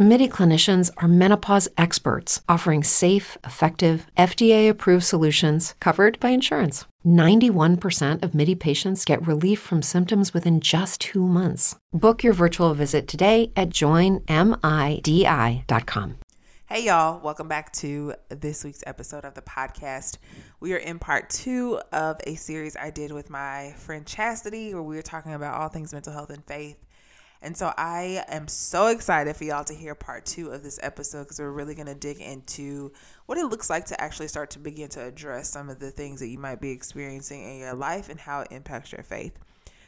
MIDI clinicians are menopause experts offering safe, effective, FDA approved solutions covered by insurance. 91% of MIDI patients get relief from symptoms within just two months. Book your virtual visit today at joinmidi.com. Hey, y'all, welcome back to this week's episode of the podcast. We are in part two of a series I did with my friend Chastity, where we were talking about all things mental health and faith. And so I am so excited for y'all to hear part two of this episode because we're really going to dig into what it looks like to actually start to begin to address some of the things that you might be experiencing in your life and how it impacts your faith.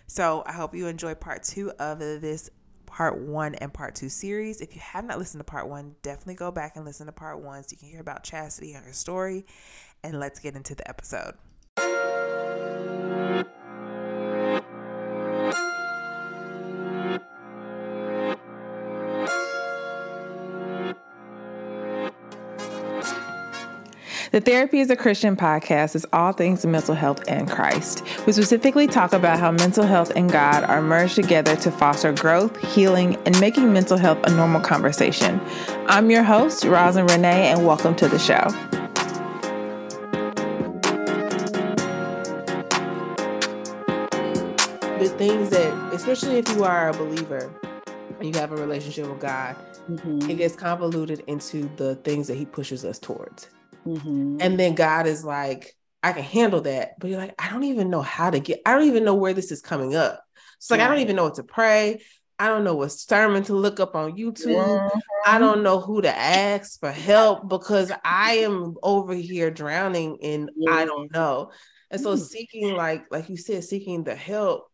So I hope you enjoy part two of this part one and part two series. If you have not listened to part one, definitely go back and listen to part one so you can hear about Chastity and her story. And let's get into the episode. The Therapy is a Christian podcast is all things mental health and Christ. We specifically talk about how mental health and God are merged together to foster growth, healing, and making mental health a normal conversation. I'm your host, Rosin Renee, and welcome to the show. The things that, especially if you are a believer and you have a relationship with God, mm-hmm. it gets convoluted into the things that He pushes us towards. Mm-hmm. And then God is like, I can handle that. But you're like, I don't even know how to get, I don't even know where this is coming up. It's like, right. I don't even know what to pray. I don't know what sermon to look up on YouTube. Mm-hmm. I don't know who to ask for help because I am over here drowning in yeah. I don't know. And so mm-hmm. seeking, like, like you said, seeking the help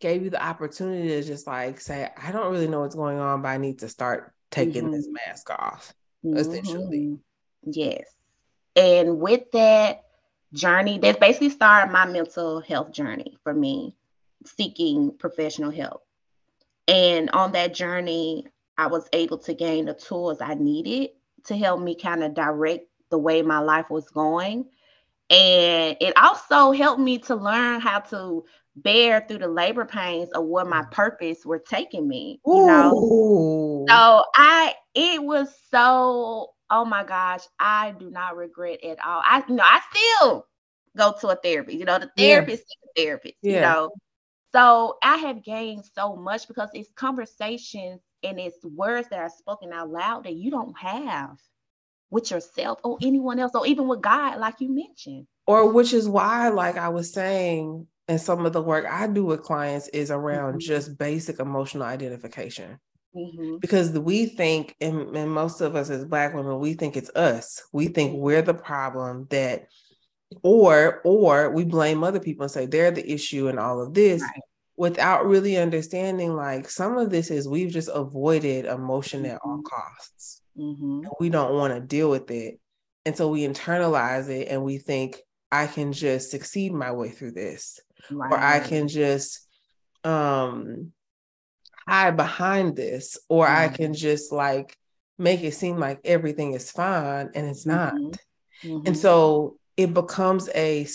gave you the opportunity to just like say, I don't really know what's going on, but I need to start taking this mm-hmm. mask off, essentially. Yes. And with that journey, that's basically started my mental health journey for me, seeking professional help. And on that journey, I was able to gain the tools I needed to help me kind of direct the way my life was going. And it also helped me to learn how to bear through the labor pains of where my purpose were taking me. You Ooh. know, so I it was so oh my gosh, I do not regret at all. I you know I still go to a therapist. You know, the therapist yeah. the therapist. Yeah. You know, so I have gained so much because it's conversations and it's words that are spoken out loud that you don't have with yourself or anyone else, or even with God, like you mentioned. Or which is why, like I was saying, and some of the work I do with clients is around mm-hmm. just basic emotional identification. Mm-hmm. Because we think, and, and most of us as Black women, we think it's us. We think we're the problem that, or or we blame other people and say they're the issue and all of this, right. without really understanding. Like some of this is we've just avoided emotion mm-hmm. at all mm-hmm. costs. Mm-hmm. We don't want to deal with it, and so we internalize it and we think I can just succeed my way through this, right. or I can just um hide behind this or mm-hmm. I can just like make it seem like everything is fine and it's not. Mm-hmm. Mm-hmm. And so it becomes a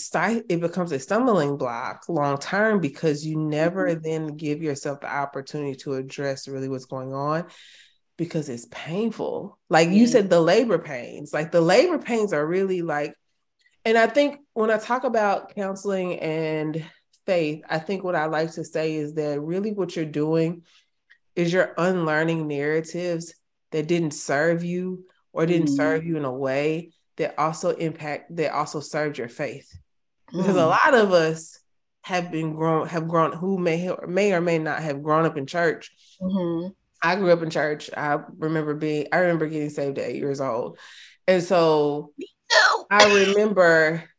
it becomes a stumbling block long term because you never mm-hmm. then give yourself the opportunity to address really what's going on because it's painful. Like you said the labor pains. Like the labor pains are really like and I think when I talk about counseling and faith, I think what I like to say is that really what you're doing is you're unlearning narratives that didn't serve you or didn't mm. serve you in a way that also impact that also served your faith. Because mm. a lot of us have been grown have grown who may may or may not have grown up in church. Mm-hmm. I grew up in church. I remember being I remember getting saved at eight years old. And so I remember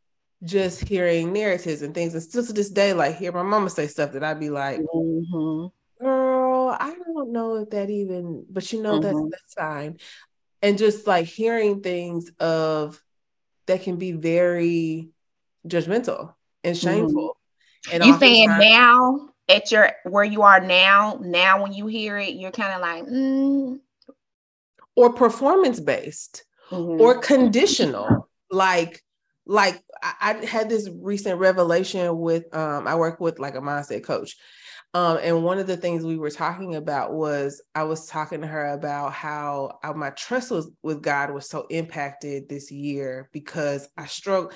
just hearing narratives and things and still to this day, like hear my mama say stuff that I'd be like, mm-hmm. girl, I don't know if that even, but you know, mm-hmm. that's that's fine. And just like hearing things of that can be very judgmental and mm-hmm. shameful. Mm-hmm. And you saying now at your where you are now, now when you hear it, you're kind of like, mm. or performance based mm-hmm. or conditional. Like, like I, had this recent revelation with um, I work with like a mindset coach. Um, and one of the things we were talking about was I was talking to her about how I, my trust was with God was so impacted this year because I struggle.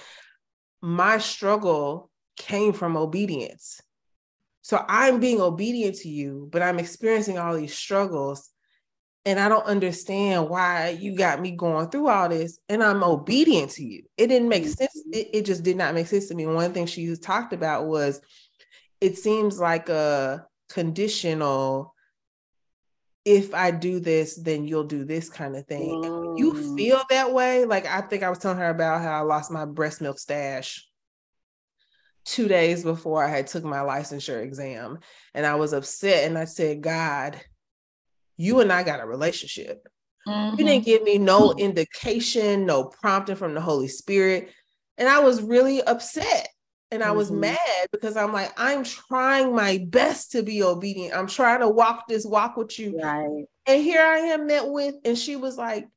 My struggle came from obedience. So I'm being obedient to you, but I'm experiencing all these struggles and I don't understand why you got me going through all this and I'm obedient to you. It didn't make sense. Mm-hmm. It, it just did not make sense to me. One thing she talked about was it seems like a conditional if I do this, then you'll do this kind of thing. Mm. You feel that way? Like I think I was telling her about how I lost my breast milk stash two days before I had took my licensure exam. And I was upset and I said, God, you and I got a relationship. Mm-hmm. You didn't give me no indication, no prompting from the Holy Spirit. And I was really upset. And I was mm-hmm. mad because I'm like, I'm trying my best to be obedient. I'm trying to walk this walk with you. Right. And here I am met with, and she was like,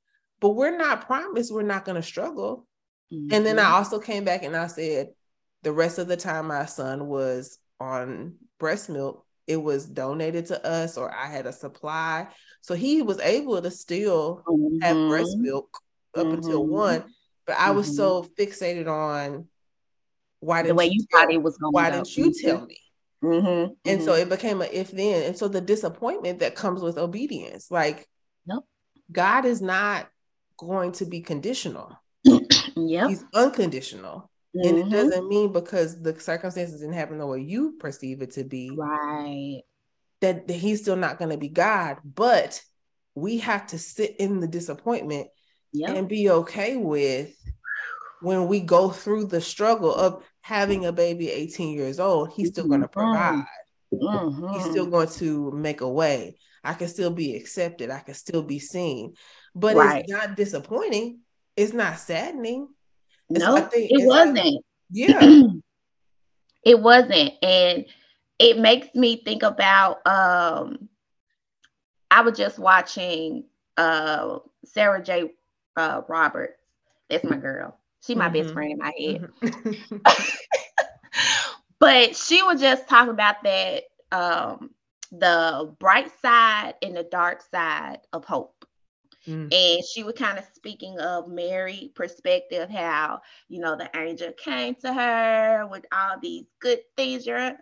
but we're not promised we're not going to struggle. Mm-hmm. And then I mm-hmm. also came back and I said, the rest of the time my son was on breast milk, it was donated to us or I had a supply. So he was able to still mm-hmm. have breast milk up mm-hmm. until one. But I was mm-hmm. so fixated on why didn't the way you, thought it was going why didn't you mm-hmm. tell me? Mm-hmm. And so it became a if then. And so the disappointment that comes with obedience, like nope. God is not going to be conditional. yeah. He's unconditional. Mm-hmm. And it mm-hmm. doesn't mean because the circumstances didn't happen the way you perceive it to be. Right. That, that he's still not going to be God. But we have to sit in the disappointment yep. and be okay with when we go through the struggle of having a baby 18 years old, he's still going to mm-hmm. provide. Mm-hmm. He's still going to make a way. I can still be accepted. I can still be seen. But right. it's not disappointing. It's not saddening. No, nope, it wasn't. Like, yeah. it wasn't. And it makes me think about um I was just watching uh Sarah J. Uh, Roberts. That's my girl. She my mm-hmm. best friend in my head. Mm-hmm. but she was just talking about that um the bright side and the dark side of hope. Mm. And she was kind of speaking of Mary perspective, how you know the angel came to her with all these good things. Your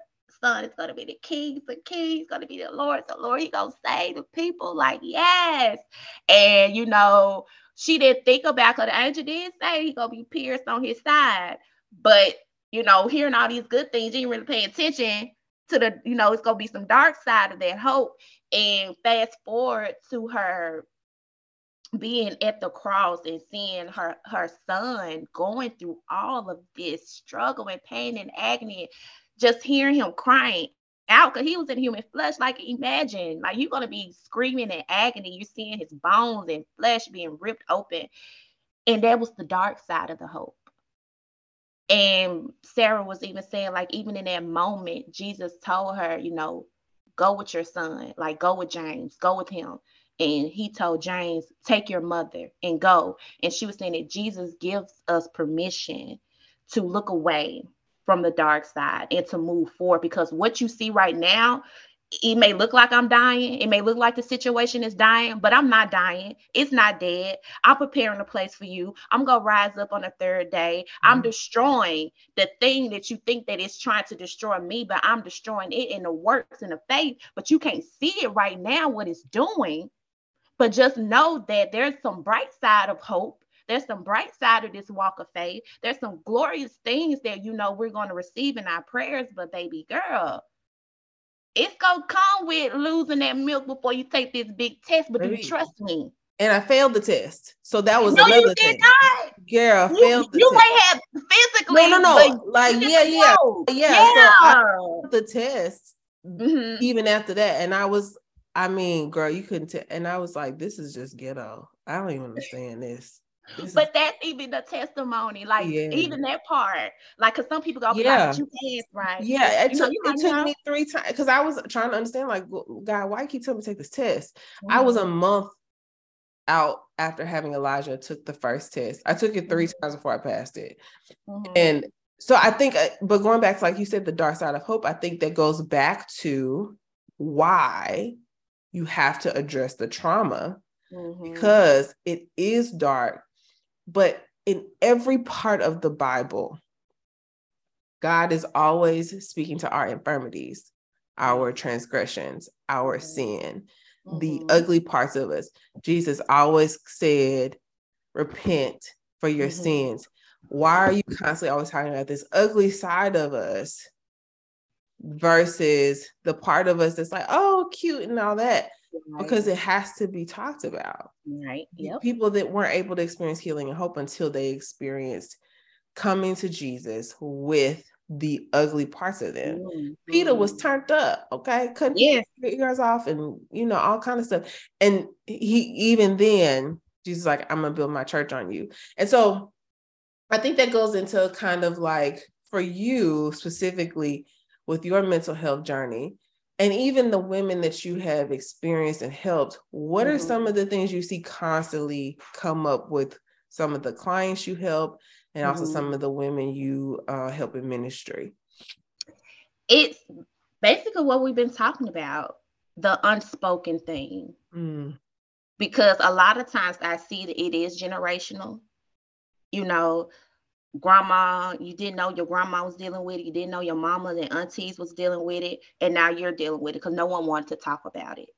son is gonna be the king, the king, is gonna be the Lord, the Lord, he gonna save the people. Like, yes. And you know, she didn't think about because the angel did say he gonna be pierced on his side. But you know, hearing all these good things, you didn't really pay attention to the, you know, it's gonna be some dark side of that hope. And fast forward to her being at the cross and seeing her her son going through all of this struggle and pain and agony just hearing him crying out because he was in human flesh. Like imagine like you're to be screaming in agony you're seeing his bones and flesh being ripped open. And that was the dark side of the hope. And sarah was even saying like even in that moment jesus told her you know go with your son. Like go with james. Go with him and he told James, Take your mother and go. And she was saying that Jesus gives us permission to look away from the dark side and to move forward because what you see right now it may look like I'm dying. It may look like the situation is dying, but I'm not dying. It's not dead. I'm preparing a place for you. I'm going to rise up on the third day. Mm-hmm. I'm destroying the thing that you think that is trying to destroy me, but I'm destroying it in the works and the faith, but you can't see it right now what it's doing. But just know that there's some bright side of hope. There's some bright side of this walk of faith. There's some glorious things that you know we're going to receive in our prayers. But baby girl, it's gonna come with losing that milk before you take this big test. But you trust me. And I failed the test, so that was no, another you did thing. Not. Girl, you, failed. you test. may have physically. No, no, no. Like yeah, yeah, yeah, yeah. So I the test. Mm-hmm. Even after that, and I was I mean, girl, you couldn't tell. And I was like, this is just ghetto. I don't even understand this. this but is- that's even the testimony, like yeah. even that part, like because some people go, yeah, like, you passed, right? Yeah, it you took know, it took me three times because I was trying to understand, like, God, why you keep telling me to take this test? Mm-hmm. I was a mm-hmm. month out after having Elijah took the first test. I took it 3 mm-hmm. times before I passed it. Mm-hmm. And so I think, uh, but going back to like you said, the dark side of hope, I think that goes back to why you have to address the trauma mm-hmm. because it is dark. But in every part of the Bible, God is always speaking to our infirmities, our transgressions, our mm-hmm. sin, mm-hmm. the ugly parts of us. Jesus always said, Repent for your mm-hmm. sins. Why are you constantly always talking about this ugly side of us versus the part of us that's like, oh, cute and all that? Right. Because it has to be talked about. Right. Yep. People that weren't able to experience healing and hope until they experienced coming to Jesus with the ugly parts of them. Mm-hmm. Peter was turned up, okay, couldn't yes. ears off, and you know all kind of stuff. And he even then, Jesus like, I'm gonna build my church on you. And so, I think that goes into kind of like for you specifically with your mental health journey. And even the women that you have experienced and helped, what mm-hmm. are some of the things you see constantly come up with some of the clients you help and also mm-hmm. some of the women you uh, help in ministry? It's basically what we've been talking about the unspoken thing. Mm. Because a lot of times I see that it is generational. You know, grandma, you didn't know your grandma was dealing with it, you didn't know your mama and aunties was dealing with it, and now you're dealing with it because no one wanted to talk about it.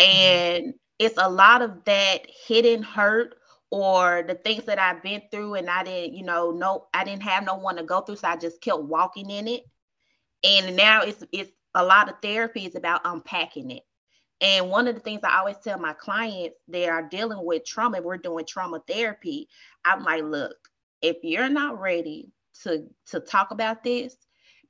Mm-hmm. And it's a lot of that hidden hurt or the things that I've been through and I didn't, you know, no, I didn't have no one to go through. So I just kept walking in it. And now it's it's a lot of therapy is about unpacking it. And one of the things I always tell my clients they are dealing with trauma, we're doing trauma therapy. I'm like, look, if you're not ready to to talk about this,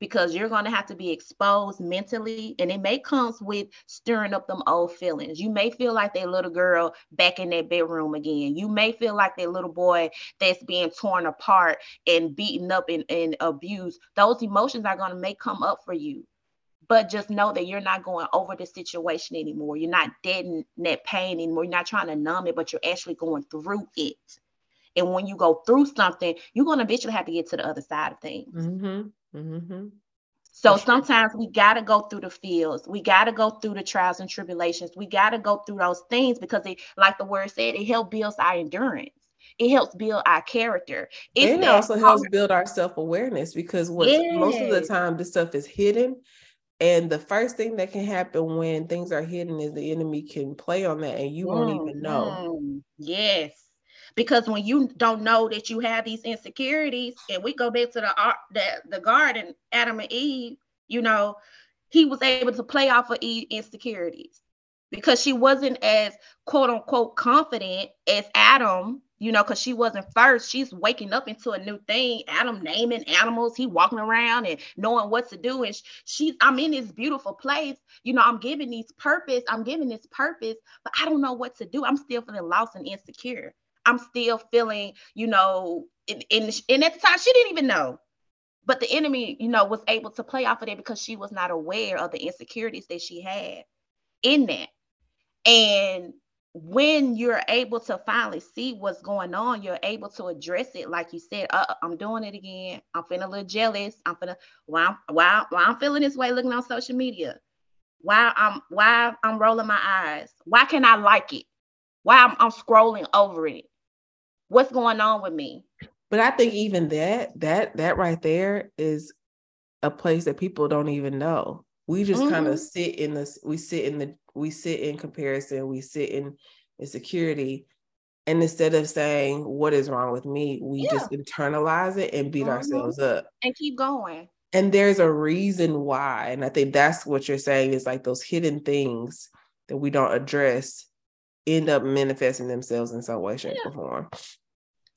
because you're going to have to be exposed mentally and it may comes with stirring up them old feelings. You may feel like that little girl back in that bedroom again. You may feel like that little boy that's being torn apart and beaten up and, and abused. Those emotions are going to may come up for you. But just know that you're not going over the situation anymore. You're not dead in that pain anymore. You're not trying to numb it but you're actually going through it and when you go through something, you're going to eventually have to get to the other side of things. Mm-hmm. Mm-hmm. So sure. sometimes we got to go through the fields. We got to go through the trials and tribulations. We got to go through those things because it, like the word said, it helps build our endurance. It helps build our character. It's and it also helps build our self-awareness because what yes. most of the time this stuff is hidden. And the first thing that can happen when things are hidden is the enemy can play on that and you mm, won't even know. Mm, yes because when you don't know that you have these insecurities and we go back to the art, the, the garden adam and eve you know he was able to play off of eve insecurities because she wasn't as quote unquote confident as adam you know, because she wasn't first. She's waking up into a new thing. Adam naming animals, he walking around and knowing what to do. And she's, I'm in this beautiful place. You know, I'm giving these purpose. I'm giving this purpose, but I don't know what to do. I'm still feeling lost and insecure. I'm still feeling, you know, and, and, and at the time she didn't even know. But the enemy, you know, was able to play off of that because she was not aware of the insecurities that she had in that. And when you're able to finally see what's going on, you're able to address it. Like you said, uh, I'm doing it again. I'm feeling a little jealous. I'm feeling why why, why I'm feeling this way looking on social media. Why I'm why I'm rolling my eyes. Why can I like it? Why I'm, I'm scrolling over it what's going on with me but i think even that that that right there is a place that people don't even know we just mm-hmm. kind of sit in this we sit in the we sit in comparison we sit in insecurity and instead of saying what is wrong with me we yeah. just internalize it and beat mm-hmm. ourselves up and keep going and there's a reason why and i think that's what you're saying is like those hidden things that we don't address end up manifesting themselves in some way shape yeah. or form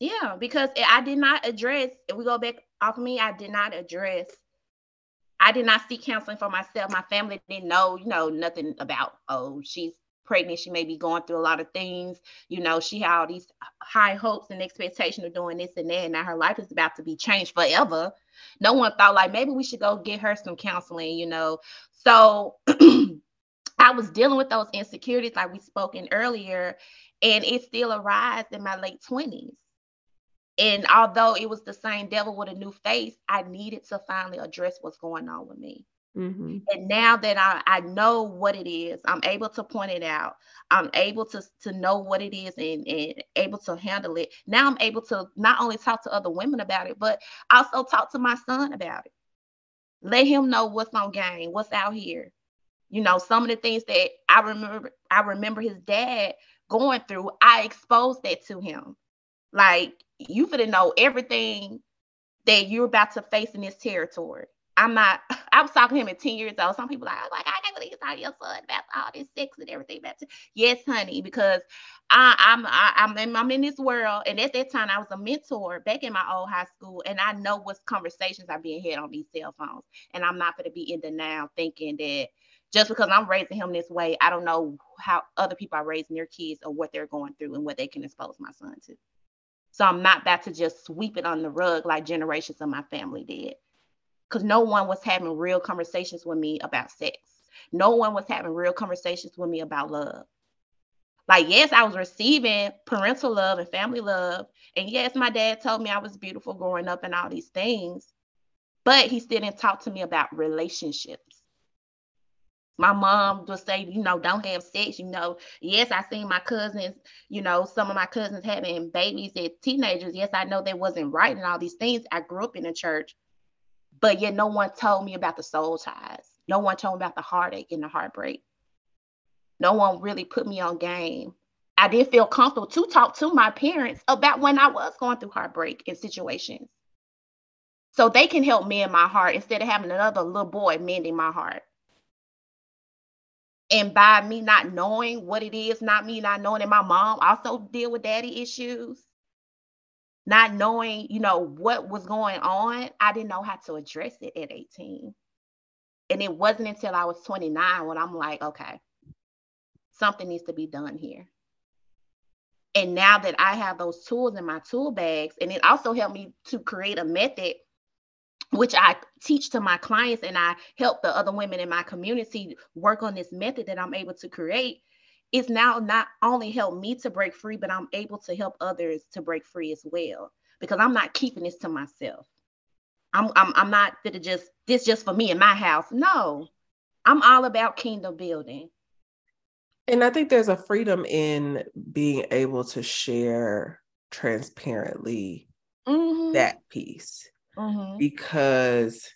yeah, because I did not address, if we go back off of me, I did not address, I did not seek counseling for myself. My family didn't know, you know, nothing about, oh, she's pregnant. She may be going through a lot of things. You know, she had all these high hopes and expectation of doing this and that. And now her life is about to be changed forever. No one thought like maybe we should go get her some counseling, you know. So I was dealing with those insecurities like we spoken earlier, and it still arise in my late 20s. And although it was the same devil with a new face, I needed to finally address what's going on with me. Mm-hmm. And now that I, I know what it is, I'm able to point it out. I'm able to, to know what it is and, and able to handle it. Now I'm able to not only talk to other women about it, but also talk to my son about it. Let him know what's on game, what's out here. You know, some of the things that I remember, I remember his dad going through, I exposed that to him. Like you to know everything that you're about to face in this territory. I'm not, I was talking to him at 10 years old. Some people are like, oh I can't believe you talking to your son about all this sex and everything. About yes, honey, because I, I'm I, I'm in, I'm in this world. And at that time, I was a mentor back in my old high school. And I know what conversations are being had on these cell phones. And I'm not going to be in denial thinking that just because I'm raising him this way, I don't know how other people are raising their kids or what they're going through and what they can expose my son to. So I'm not about to just sweep it on the rug like generations of my family did because no one was having real conversations with me about sex. No one was having real conversations with me about love. Like, yes, I was receiving parental love and family love. And yes, my dad told me I was beautiful growing up and all these things, but he still didn't talk to me about relationships. My mom would say, you know, don't have sex. You know, yes, I seen my cousins, you know, some of my cousins having babies as teenagers. Yes, I know that wasn't right and all these things. I grew up in a church, but yet no one told me about the soul ties. No one told me about the heartache and the heartbreak. No one really put me on game. I did feel comfortable to talk to my parents about when I was going through heartbreak in situations. So they can help me in my heart instead of having another little boy mending my heart. And by me not knowing what it is, not me not knowing that my mom also deal with daddy issues, not knowing, you know, what was going on, I didn't know how to address it at 18. And it wasn't until I was 29 when I'm like, okay, something needs to be done here. And now that I have those tools in my tool bags, and it also helped me to create a method which I teach to my clients and I help the other women in my community work on this method that I'm able to create it's now not only helped me to break free, but I'm able to help others to break free as well because I'm not keeping this to myself. I'm I'm, I'm not that just this just for me in my house. No, I'm all about kingdom building. And I think there's a freedom in being able to share transparently mm-hmm. that piece mm-hmm. because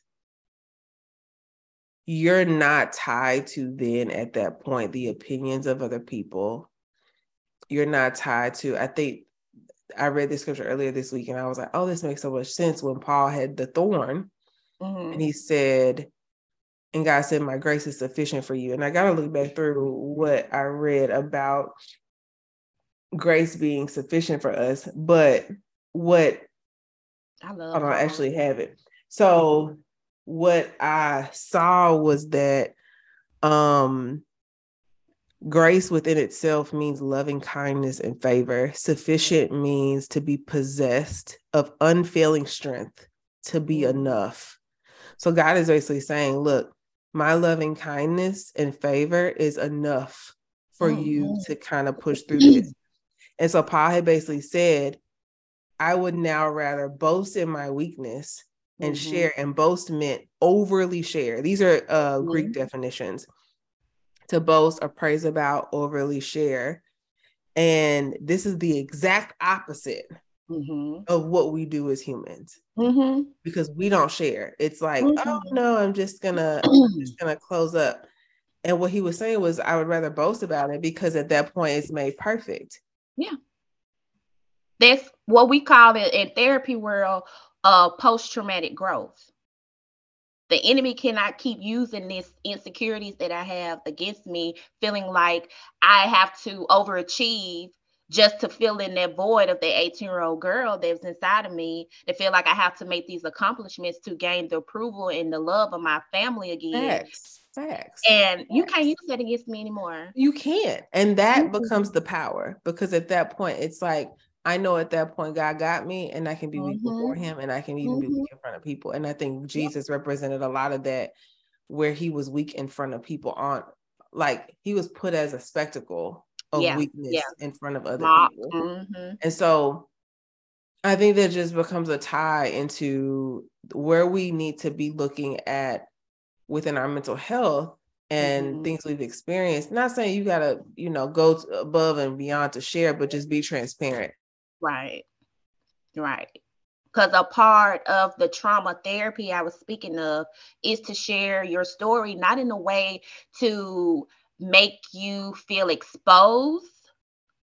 you're not tied to then at that point the opinions of other people. You're not tied to, I think I read this scripture earlier this week and I was like, oh, this makes so much sense when Paul had the thorn mm-hmm. and he said, and God said, My grace is sufficient for you. And I got to look back through what I read about grace being sufficient for us. But what I love, I don't actually have it. So what I saw was that um grace within itself means loving kindness and favor. Sufficient means to be possessed of unfailing strength to be mm-hmm. enough. So God is basically saying, look, my loving kindness and favor is enough for mm-hmm. you to kind of push through this. And so Paul had basically said, I would now rather boast in my weakness and mm-hmm. share and boast meant overly share. These are uh, mm-hmm. Greek definitions. To boast or praise about, overly share. And this is the exact opposite mm-hmm. of what we do as humans mm-hmm. because we don't share. It's like, oh mm-hmm. no, I'm just gonna, I'm just gonna close up. And what he was saying was, I would rather boast about it because at that point it's made perfect. Yeah. That's what we call it in therapy world of post-traumatic growth. The enemy cannot keep using these insecurities that I have against me, feeling like I have to overachieve just to fill in that void of the 18 year old girl that's inside of me to feel like I have to make these accomplishments to gain the approval and the love of my family again. Facts. Facts. And Facts. you can't use that against me anymore. You can't. And that mm-hmm. becomes the power because at that point, it's like, I know at that point God got me and I can be weak mm-hmm. before him and I can even mm-hmm. be weak in front of people. And I think Jesus represented a lot of that where he was weak in front of people on like he was put as a spectacle of Yeah, weakness yeah. in front of other people. Mhm. And so I think that just becomes a tie into where we need to be looking at within our mental health and Mhm. things we've experienced. Not saying you got to, you know, go above and beyond to share, but just be transparent. Right. Right. Because a part of the trauma therapy I was speaking of is to share your story, not in a way to make you feel exposed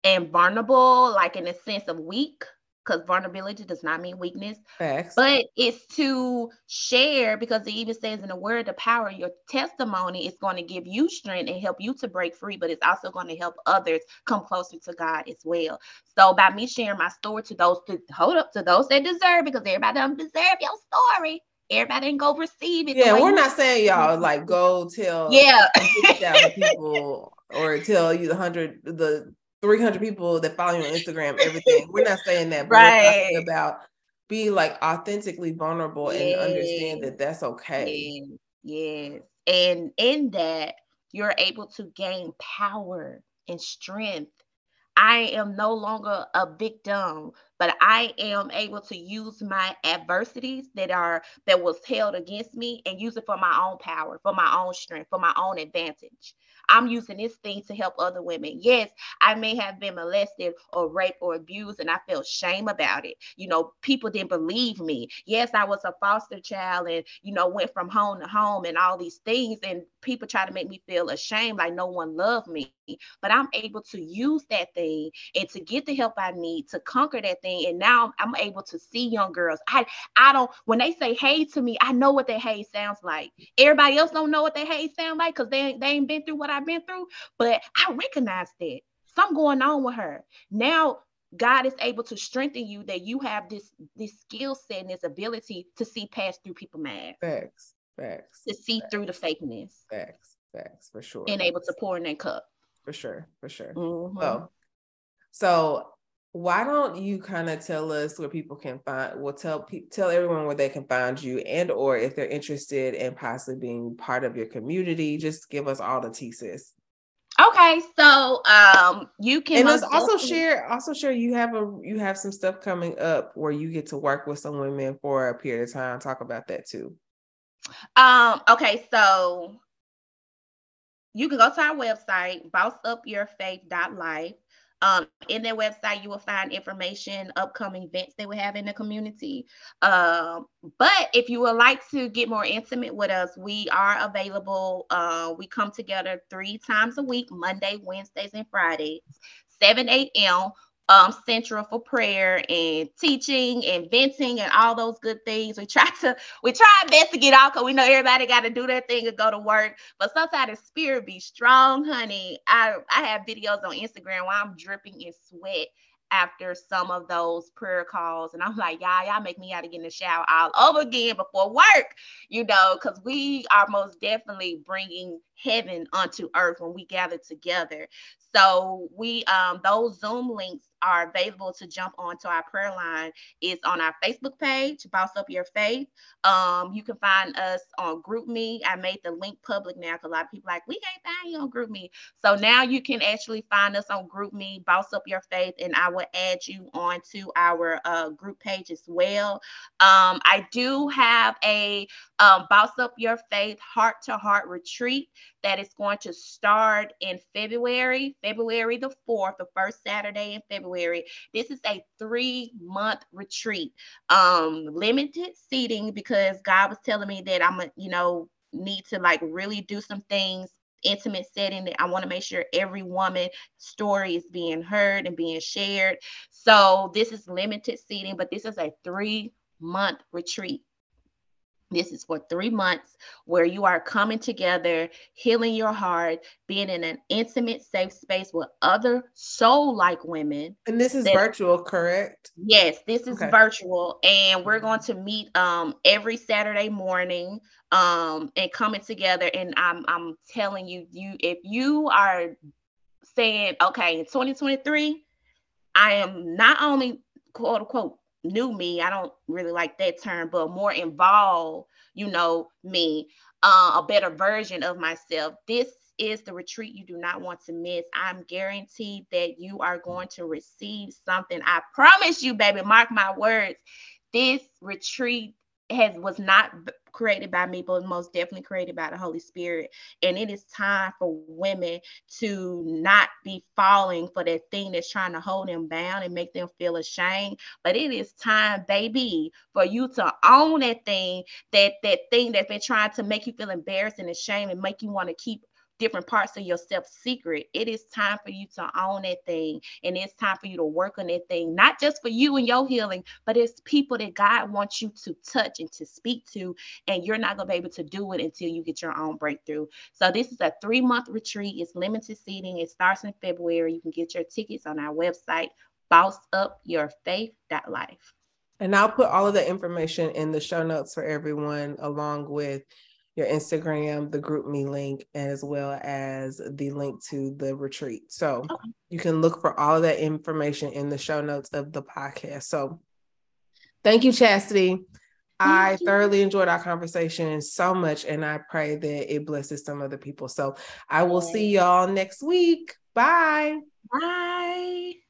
and vulnerable, like in a sense of weak, because vulnerability does not mean weakness, Facts. but it's to share because it even says in the word the power of your testimony is going to give you strength and help you to break free but it's also going to help others come closer to god as well. So by me sharing my story to those to hold up to those that deserve it, because everybody don't deserve your story. Everybody didn't go receive it yeah, we're not saying y'all like go tell yeah. 50,000 people or tell you the hundred the 300 people that follow you on Instagram everything. We're not saying that, but we're talking Right. about be like authentically vulnerable and understand that that's okay. Yes, yes. And in that, you're able to gain power and strength. I am no longer a victim, but I am able to use my adversities that are that was held against me and use it for my own power, for my own strength, for my own advantage. I'm using this thing to help other women. Yes, I may have been molested or raped or abused, and I felt shame about it. You know, people didn't believe me. Yes, I was a foster child and, you know, went from home to home and all these things. And people try to make me feel ashamed, like no one loved me. But I'm able to use that thing and to get the help I need to conquer that thing. And now I'm able to see young girls. I, I don't, when they say hey to me, I know what that hey sounds like. Everybody else don't know what that hey sound like because they, they ain't been through what I've been through. But I recognize that something going on with her. Now God is able to strengthen you that you have this this skill set and this ability to see past through people mask, Facts. Facts. to see through the fakeness Facts. Facts for sure. and able to pour in that cup. for sure. For sure. Mhm. So, so why don't you kind of tell us where people can find? Well, tell tell everyone where they can find you, and or if they're interested in possibly being part of your community, just give us all the tea, sis. Okay, so um, you can And let's most also share. Also share you have a you have some stuff coming up where you get to work with some women for a period of time. Talk about that too. Um, okay, so you can go to our website, bossupyourfaith.life. Um, in their website, you will find information, upcoming events they will have in the community. Um, but if you would like to get more intimate with us, we are available. Uh, we come together three times a week, Monday, Wednesdays, and Fridays, 7 a.m. Um, central for prayer and teaching and venting and all those good things. We try to we try best to get out because we know everybody got to do their thing and go to work. But sometimes the spirit be strong, honey. I I have videos on Instagram where I'm dripping in sweat after some of those prayer calls, and I'm like, y'all, y'all make me out to get the shower all over again before work, you know, because we are most definitely bringing heaven onto earth when we gather together. So we um those Zoom links are available to jump onto our prayer line. is on our Facebook page, Boss Up Your Faith. Um, you can find us on GroupMe. I made the link public now because a lot of people like we can't find you on GroupMe. So now you can actually find us on GroupMe, Boss Up Your Faith, and I will add you onto our uh, group page as well. Um, I do have a um, Boss Up Your Faith heart to heart retreat that is going to start in February, February the 4th, the first Saturday in February. This is a three month retreat, um, limited seating because God was telling me that I'm, a, you know, need to like really do some things intimate setting that I want to make sure every woman story is being heard and being shared. So this is limited seating, but this is a three month retreat. This is for three months where you are coming together, healing your heart, being in an intimate, safe space with other soul like women. And this is That- virtual, correct? Yes, this is Okay. virtual, and we're going to meet um, every Saturday morning um, and coming together. And I'm I'm telling you, you if you are saying, okay, in 2023, I am not only quote unquote new me. I don't really like that term, but more involved, you know, me, uh, a better version of myself. This is the retreat you do not want to miss. I'm guaranteed that you are going to receive something. I promise you, baby, mark my words. This retreat has was not created by me, but most definitely created by the Holy Spirit. And it is time for women to not be falling for that thing that's trying to hold them down and make them feel ashamed. But it is time, baby, for you to own that thing, that that thing that's been trying to make you feel embarrassed and ashamed and make you want to keep different parts of yourself secret. It is time for you to own that thing. And it's time for you to work on that thing, not just for you and your healing, but it's people that God wants you to touch and to speak to. And you're not going to be able to do it until you get your own breakthrough. So, this is a three month retreat. It's limited seating. It starts in February. You can get your tickets on our website, bossupyourfaith.life. And I'll put all of the information in the show notes for everyone, along with your Instagram, the GroupMe link, as well as the link to the retreat. So okay. you can look for all of that information in the show notes of the podcast. So thank you, Chastity. Thank I you. thoroughly enjoyed our conversation so much, and I pray that it blesses some other people. So I will see y'all next week. Bye. Bye.